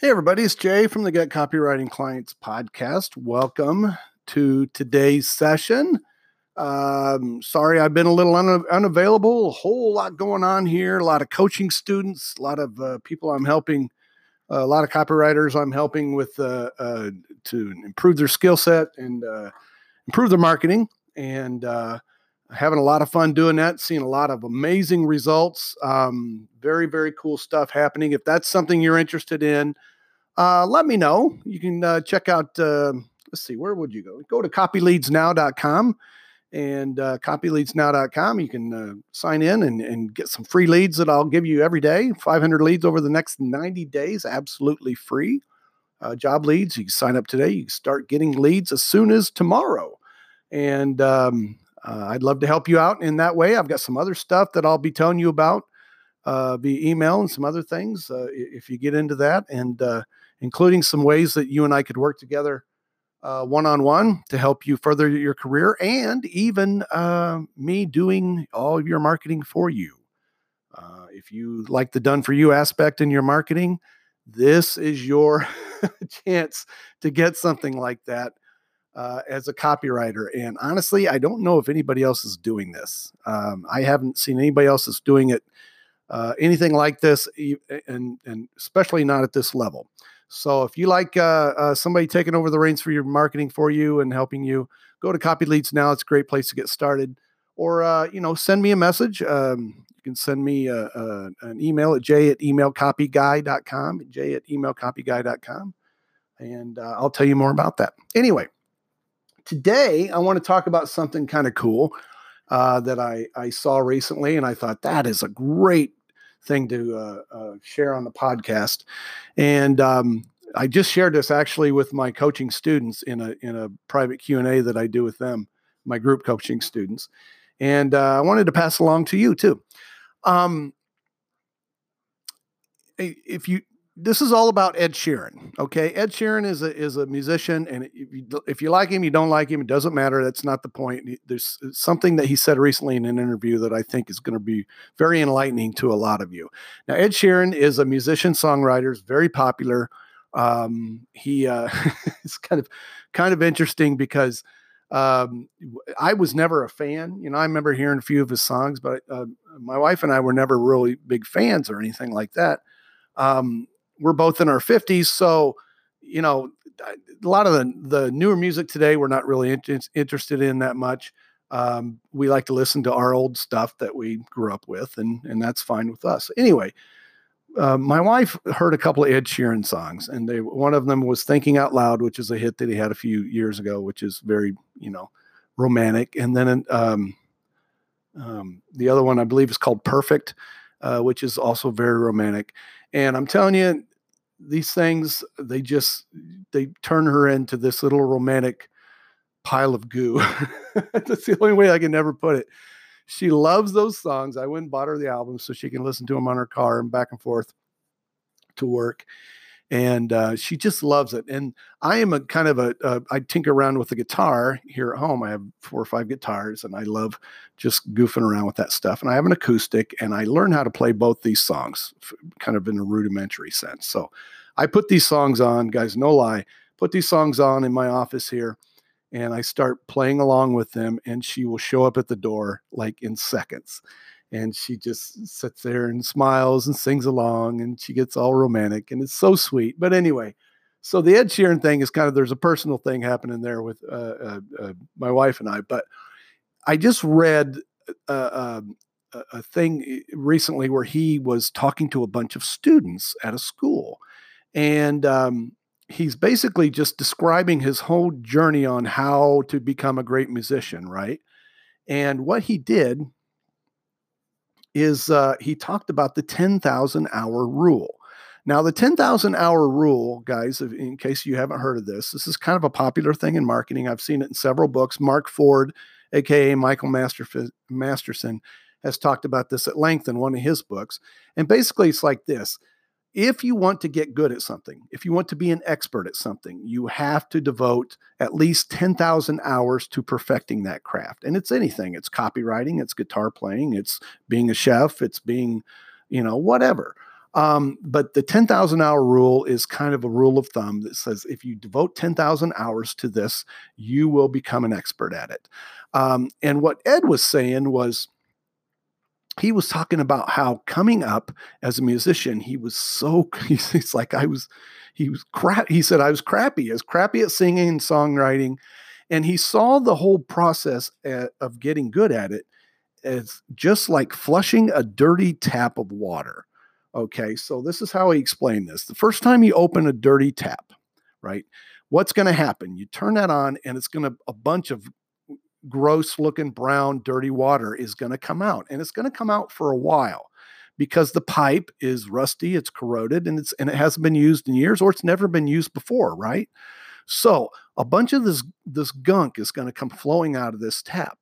Hey, everybody, it's Jay from the Get Copywriting Clients podcast. Welcome to today's session. Um, sorry, I've been a little un- unavailable. A whole lot going on here. A lot of coaching students, a lot of uh, people I'm helping, uh, a lot of copywriters I'm helping with uh, uh to improve their skill set and uh, improve their marketing. And uh, having a lot of fun doing that, seeing a lot of amazing results. Um, very, very cool stuff happening. If that's something you're interested in, uh, let me know. You can uh, check out, uh, let's see, where would you go? Go to copyleadsnow.com and uh, copyleadsnow.com. You can uh, sign in and, and get some free leads that I'll give you every day 500 leads over the next 90 days, absolutely free. Uh, job leads. You can sign up today. You can start getting leads as soon as tomorrow. And um, uh, I'd love to help you out in that way. I've got some other stuff that I'll be telling you about uh, via email and some other things uh, if you get into that, and uh, including some ways that you and I could work together one on one to help you further your career, and even uh, me doing all of your marketing for you. Uh, if you like the done for you aspect in your marketing, this is your chance to get something like that uh, as a copywriter. And honestly, I don't know if anybody else is doing this. Um, I haven't seen anybody else that's doing it uh, anything like this, and and especially not at this level. So if you like uh, uh, somebody taking over the reins for your marketing for you and helping you, go to Copy Leads now. It's a great place to get started. Or uh, you know, send me a message. Um, you can send me a, uh, a, an email at j at emailcopyguy.com, j at emailcopyguy.com, and I'll tell you more about that. Anyway, today I want to talk about something kind of cool uh, that I, I saw recently, and I thought that is a great thing to uh, uh, share on the podcast. And um, I just shared this actually with my coaching students in a in a private Q and A that I do with them, my group coaching students, and uh, I wanted to pass along to you too. Um, if you this is all about Ed Sheeran. Okay, Ed Sheeran is a is a musician, and if you if you like him, you don't like him, it doesn't matter. That's not the point. There's something that he said recently in an interview that I think is going to be very enlightening to a lot of you. Now, Ed Sheeran is a musician songwriter, is very popular. Um, he uh, it's kind of kind of interesting because um, I was never a fan. You know, I remember hearing a few of his songs, but uh, my wife and I were never really big fans or anything like that. Um, we're both in our 50s. So, you know, a lot of the, the newer music today, we're not really in, interested in that much. Um, we like to listen to our old stuff that we grew up with, and, and that's fine with us. Anyway, uh, my wife heard a couple of Ed Sheeran songs, and they one of them was "Thinking Out Loud," which is a hit that he had a few years ago, which is very you know romantic. And then um, um, the other one I believe is called "Perfect," uh, which is also very romantic. And I'm telling you, these things they just they turn her into this little romantic pile of goo. That's the only way I can never put it. She loves those songs. I went and bought her the album so she can listen to them on her car and back and forth to work. And uh, she just loves it. And I am a kind of a, a I tinker around with the guitar here at home. I have four or five guitars and I love just goofing around with that stuff. And I have an acoustic and I learned how to play both these songs kind of in a rudimentary sense. So I put these songs on, guys, no lie, put these songs on in my office here and I start playing along with them and she will show up at the door like in seconds. And she just sits there and smiles and sings along and she gets all romantic and it's so sweet. But anyway, so the Ed Sheeran thing is kind of there's a personal thing happening there with uh, uh, uh, my wife and I. But I just read uh, um, a, a thing eh, recently where he was talking to a bunch of students at a school and um, he's basically just describing his whole journey on how to become a great musician, right? And what he did is uh, he talked about the 10,000 hour rule. Now, the 10,000 hour rule, guys, in case you haven't heard of this, this is kind of a popular thing in marketing. I've seen it in several books. Mark Ford, aka Michael Masterson, has talked about this at length in one of his books. And basically, it's like this if you want to get good at something, if you want to be an expert at something, you have to devote at least 10,000 hours to perfecting that craft. And it's anything it's copywriting, it's guitar playing, it's being a chef, it's being, you know, whatever. Um, but the 10,000 hour rule is kind of a rule of thumb that says if you devote 10,000 hours to this, you will become an expert at it. Um, and what Ed was saying was, he was talking about how coming up as a musician, he was so he's like I was he was crap. He said I was crappy, as crappy at singing and songwriting, and he saw the whole process at, of getting good at it as just like flushing a dirty tap of water. Okay, so this is how he explained this. The first time you open a dirty tap, right? What's going to happen? You turn that on, and it's going to a bunch of gross looking brown dirty water is going to come out and it's going to come out for a while because the pipe is rusty it's corroded and it's and it hasn't been used in years or it's never been used before right? So a bunch of this this gunk is going to come flowing out of this tap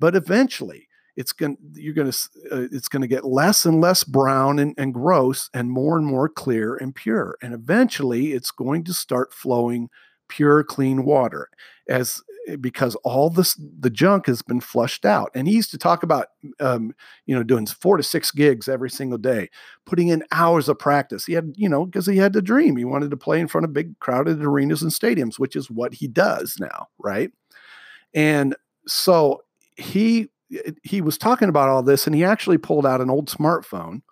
but eventually it's going you're going to uh, it's going to get less and less brown and, and gross and more and more clear and pure and eventually it's going to start flowing pure clean water. As because all this the junk has been flushed out. And he used to talk about um, you know doing four to six gigs every single day putting in hours of practice. He had you know because he had the dream. He wanted to play in front of big crowded arenas and stadiums which is what he does now right? And so he eh, he was talking about all this and he actually pulled out an old smartphone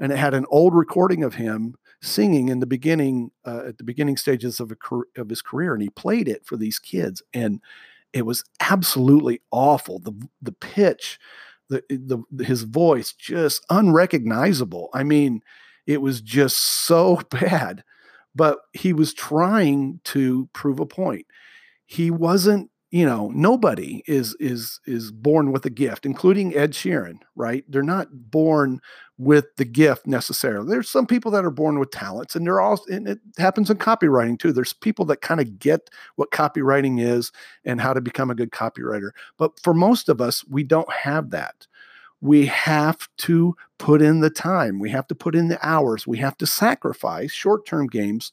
and it had an old recording of him singing in the beginning uh, at the beginning stages of, a, of his career and he played it for these kids and it was absolutely awful. The the pitch the, the his voice just unrecognizable. I mean it was just so bad but he was trying to prove a point. He wasn't you know nobody is is is born with a gift including ed sheeran right? They're not born with the gift necessarily. There's some people that are born with talents and they're all and it happens in copywriting too. There's people that kind of get what copywriting is and how to become a good copywriter but for most of us we don't have that. We have to put in the time we have to put in the hours we have to sacrifice short-term games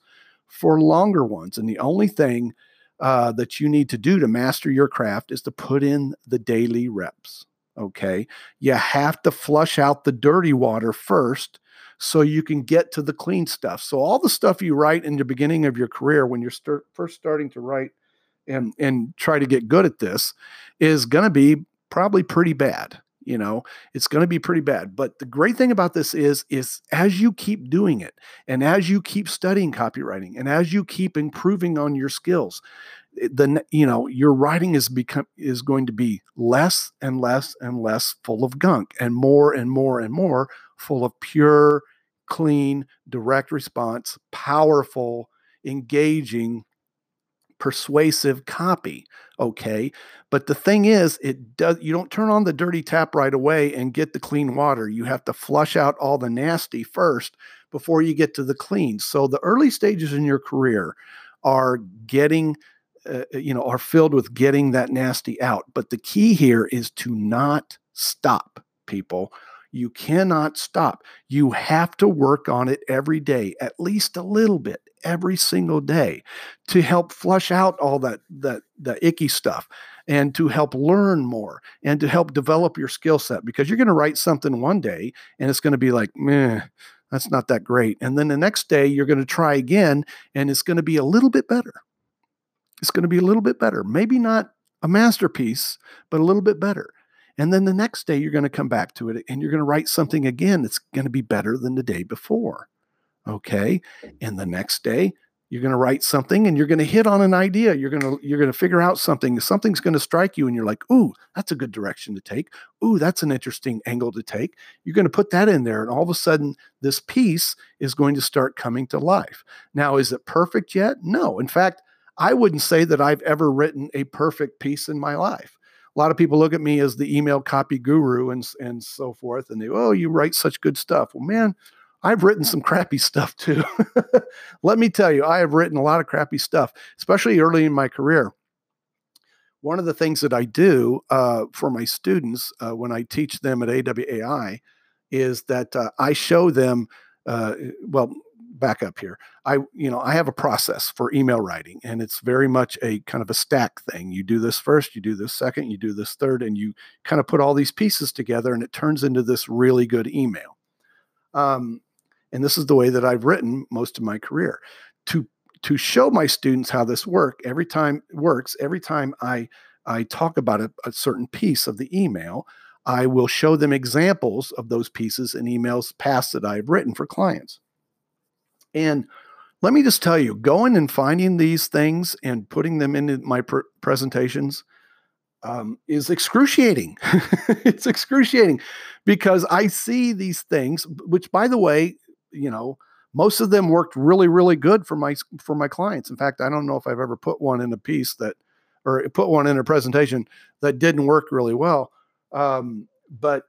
for longer ones and the only thing uh, that you need to do to master your craft is to put in the daily reps. Okay. You have to flush out the dirty water first so you can get to the clean stuff. So, all the stuff you write in the beginning of your career when you're start, first starting to write and, and try to get good at this is going to be probably pretty bad you know it's going to be pretty bad. But the great thing about this is is as you keep doing it and as you keep studying copywriting and as you keep improving on your skills eh, the you know your writing is become is going to be less and less and less full of gunk and more and more and more full of pure clean direct response powerful engaging persuasive copy okay? But the thing is it does you don't turn on the dirty tap right away and get the clean water. You have to flush out all the nasty first before you get to the clean. So the early stages in your career are getting uh, uh you know are filled with getting that nasty out. But the key here is to not stop people. You cannot stop. You have to work on it every day, at least a little bit, every single day to help flush out all that that the icky stuff and to help learn more and to help develop your skill set because you're going to write something one day and it's going to be like meh that's not that great. And then the next day you're going to try again and it's going to be a little bit better. It's going to be a little bit better. Maybe not a masterpiece but a little bit better. And then the next day you're going to come back to it and you're going to write something again that's going to be better than the day before okay and the next day you're going to write something and you're going to hit on an idea. You're going to you're going to figure out something. Something's going to strike you and you're like ooh that's a good direction to take. Ooh that's an interesting angle to take. You're going to put that in there and all of a sudden this piece is going to start coming to life. Now is it perfect yet? No. In fact i wouldn't say that i've ever written a perfect piece in my life. A lot of people look at me as the email copy guru and and so forth and they oh you write such good stuff. Well man I've written some crappy stuff too. Let me tell you, I have written a lot of crappy stuff, especially early in my career. One of the things that I do uh, for my students uh, when I teach them at AWAI is that uh, I show them, uh, well, back up here. I, you know, I have a process for email writing, and it's very much a kind of a stack thing. You do this first, you do this second, you do this third, and you kind of put all these pieces together, and it turns into this really good email. Um, and this is the way that I've written most of my career to to show my students how this work every time works every time I I talk about a, a certain piece of the email I will show them examples of those pieces in emails past that I've written for clients and let me just tell you going and finding these things and putting them into my pr- presentations um, is excruciating. it's excruciating because I see these things, which, by the way, you know, most of them worked really, really good for my for my clients. In fact, I don't know if I've ever put one in a piece that, or put one in a presentation that didn't work really well. Um, but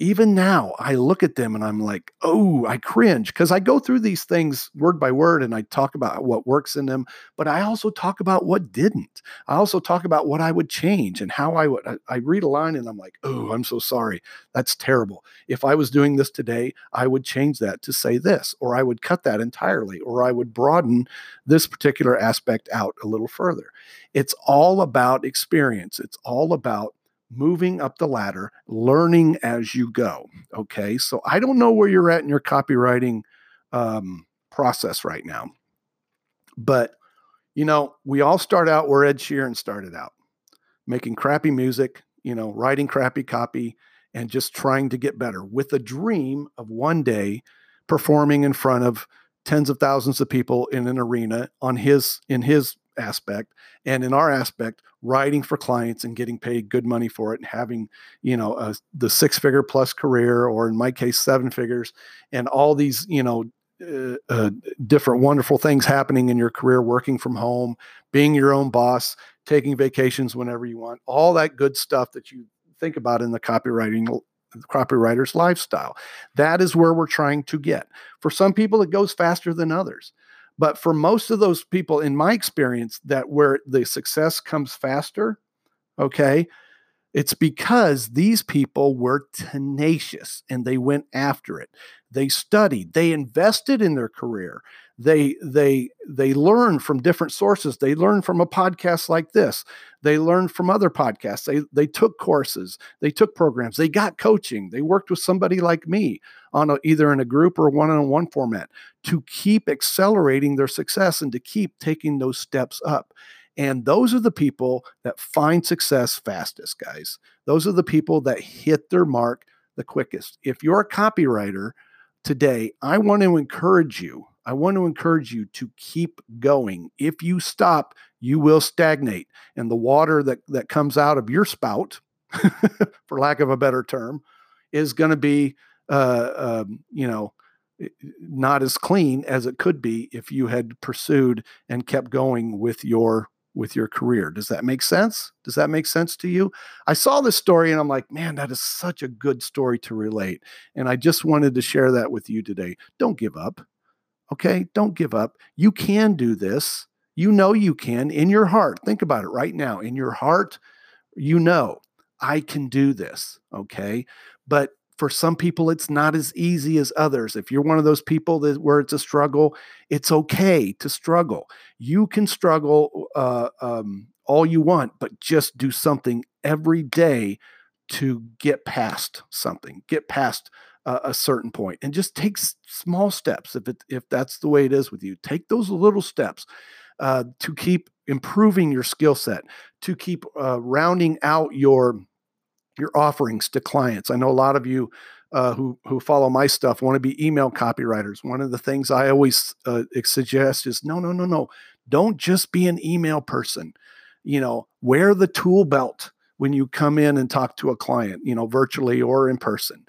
even now I look at them and I'm like, oh, I cringe because I go through these things word by word and I talk about what works in them, but I also talk about what didn't. I also talk about what I would change and how I would. I, I read a line and I'm like, oh, I'm so sorry. That's terrible. If I was doing this today, I would change that to say this, or I would cut that entirely, or I would broaden this particular aspect out a little further. It's all about experience. It's all about moving up the ladder, learning as you go. Okay. So I don't know where you're at in your copywriting um, process right now, but you know, we all start out where Ed Sheeran started out making crappy music, you know, writing crappy copy and just trying to get better with a dream of one day performing in front of tens of thousands of people in an arena on his in his aspect and in our aspect writing for clients and getting paid good money for it and having you know a, the six figure plus career or in my case seven figures and all these you know uh, uh, different wonderful things happening in your career working from home being your own boss taking vacations whenever you want all that good stuff that you think about in the copywriting copywriter's lifestyle. That is where we're trying to get. For some people it goes faster than others but for most of those people, in my experience, that where the success comes faster, okay, it's because these people were tenacious and they went after it. They studied, they invested in their career. They they they learn from different sources. They learn from a podcast like this. They learned from other podcasts. They they took courses, they took programs, they got coaching. They worked with somebody like me on a, either in a group or one-on-one format to keep accelerating their success and to keep taking those steps up. And those are the people that find success fastest, guys. Those are the people that hit their mark the quickest. If you're a copywriter today, I want to encourage you. I want to encourage you to keep going. If you stop, you will stagnate. And the water that, that comes out of your spout, for lack of a better term, is going to be, uh, um, you know, not as clean as it could be if you had pursued and kept going with your with your career. Does that make sense? Does that make sense to you? I saw this story and I'm like, man, that is such a good story to relate. And I just wanted to share that with you today. Don't give up. Okay? Don't give up. You can do this. You know you can in your heart. Think about it right now. In your heart, you know, I can do this. Okay? But for some people it's not as easy as others if you're one of those people that where it's a struggle it's okay to struggle you can struggle uh, um, all you want but just do something every day to get past something get past a certain point and just take s- small steps if it if that's the way it is with you take those little steps uh, to keep improving your skill set to keep uh, rounding out your your offerings to clients. I know a lot of you uh, who who follow my stuff want to be email copywriters. One of the things I always uh, suggest is no, no, no, no. Don't just be an email person. You know, wear the tool belt when you come in and talk to a client. You know, virtually or in person.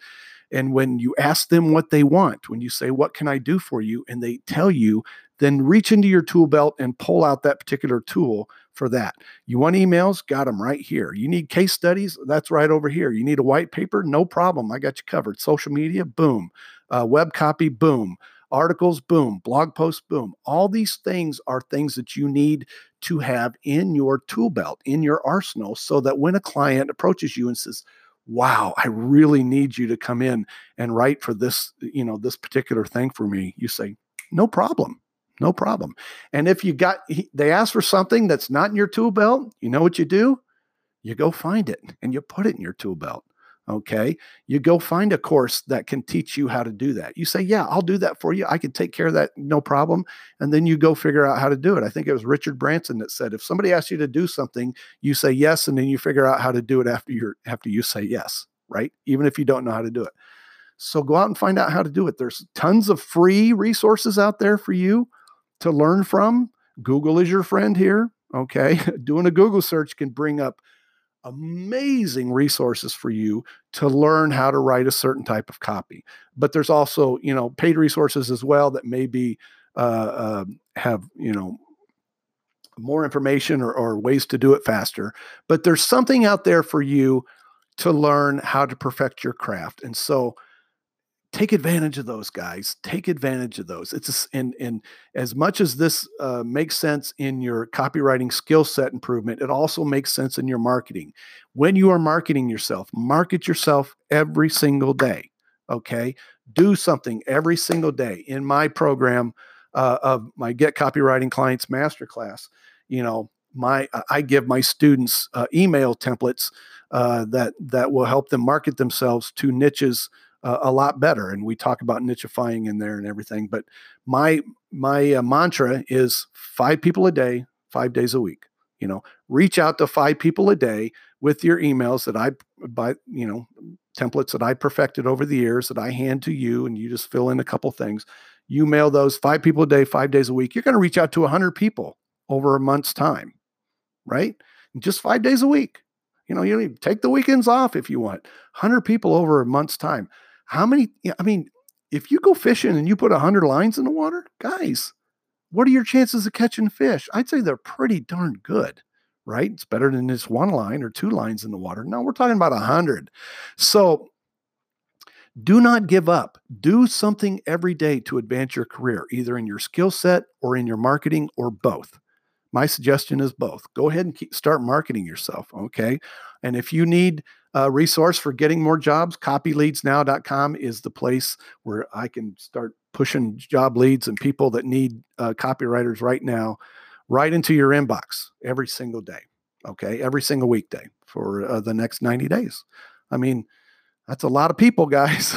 And when you ask them what they want, when you say, What can I do for you? and they tell you, then reach into your tool belt and pull out that particular tool for that. You want emails? Got them right here. You need case studies? That's right over here. You need a white paper? No problem. I got you covered. Social media? Boom. Uh, web copy? Boom. Articles? Boom. Blog posts? Boom. All these things are things that you need to have in your tool belt, in your arsenal, so that when a client approaches you and says, wow i really need you to come in and write for this you know this particular thing for me you say no problem no problem. And if you got, they ask for something that's not in your tool belt, you know what you do? You go find it and you put it in your tool belt. Okay. You go find a course that can teach you how to do that. You say, Yeah, I'll do that for you. I can take care of that, no problem. And then you go figure out how to do it. I think it was Richard Branson that said, if somebody asks you to do something, you say yes, and then you figure out how to do it after you after you say yes, right? Even if you don't know how to do it. So go out and find out how to do it. There's tons of free resources out there for you to learn from. Google is your friend here. Okay. Doing a Google search can bring up amazing resources for you to learn how to write a certain type of copy. But there's also, you know, paid resources as well that maybe uh, uh, have, you know, more information or, or ways to do it faster. But there's something out there for you to learn how to perfect your craft. And so, take advantage of those guys take advantage of those. It's a, and and as much as this uh, makes sense in your copywriting skill set improvement it also makes sense in your marketing. When you are marketing yourself market yourself every single day okay? Do something every single day. In my program uh, of my get copywriting clients masterclass you know my i give my students uh, email templates uh, that that will help them market themselves to niches uh, a lot better. And we talk about nichifying in there and everything. But my my uh, mantra is five people a day, five days a week. You know, reach out to five people a day with your emails that I by you know templates that I perfected over the years that I hand to you, and you just fill in a couple things. You mail those five people a day, five days a week. You're going to reach out to 100 people over a month's time, right? Just five days a week. You know, you take the weekends off if you want. 100 people over a month's time. How many? I mean, if you go fishing and you put 100 lines in the water, guys, what are your chances of catching fish? I'd say they're pretty darn good, right? It's better than just one line or two lines in the water. Now we're talking about 100. So do not give up. Do something every day to advance your career, either in your skill set or in your marketing or both. My suggestion is both. Go ahead and keep, start marketing yourself. Okay. And if you need a resource for getting more jobs, copyleadsnow.com is the place where I can start pushing job leads and people that need uh, copywriters right now right into your inbox every single day. Okay. Every single weekday for uh, the next 90 days. I mean, that's a lot of people, guys.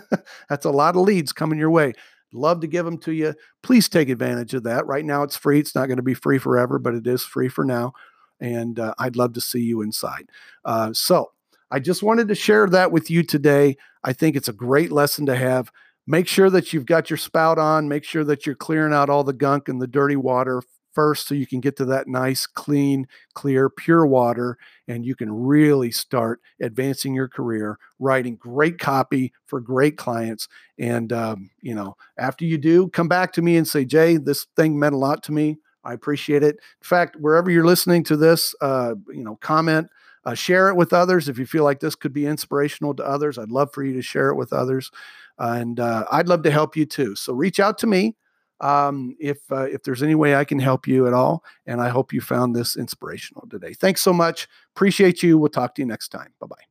that's a lot of leads coming your way. Love to give them to you. Please take advantage of that. Right now, it's free. It's not going to be free forever, but it is free for now. And uh, I'd love to see you inside. Uh, so I just wanted to share that with you today. I think it's a great lesson to have. Make sure that you've got your spout on. Make sure that you're clearing out all the gunk and the dirty water first so you can get to that nice, clean, clear, pure water and you can really start advancing your career, writing great copy for great clients. And, um, you know, after you do, come back to me and say, Jay, this thing meant a lot to me. I appreciate it. In fact, wherever you're listening to this, uh, you know, comment, uh, share it with others if you feel like this could be inspirational to others. I'd love for you to share it with others, and uh, I'd love to help you too. So reach out to me um, if uh, if there's any way I can help you at all. And I hope you found this inspirational today. Thanks so much. Appreciate you. We'll talk to you next time. Bye bye.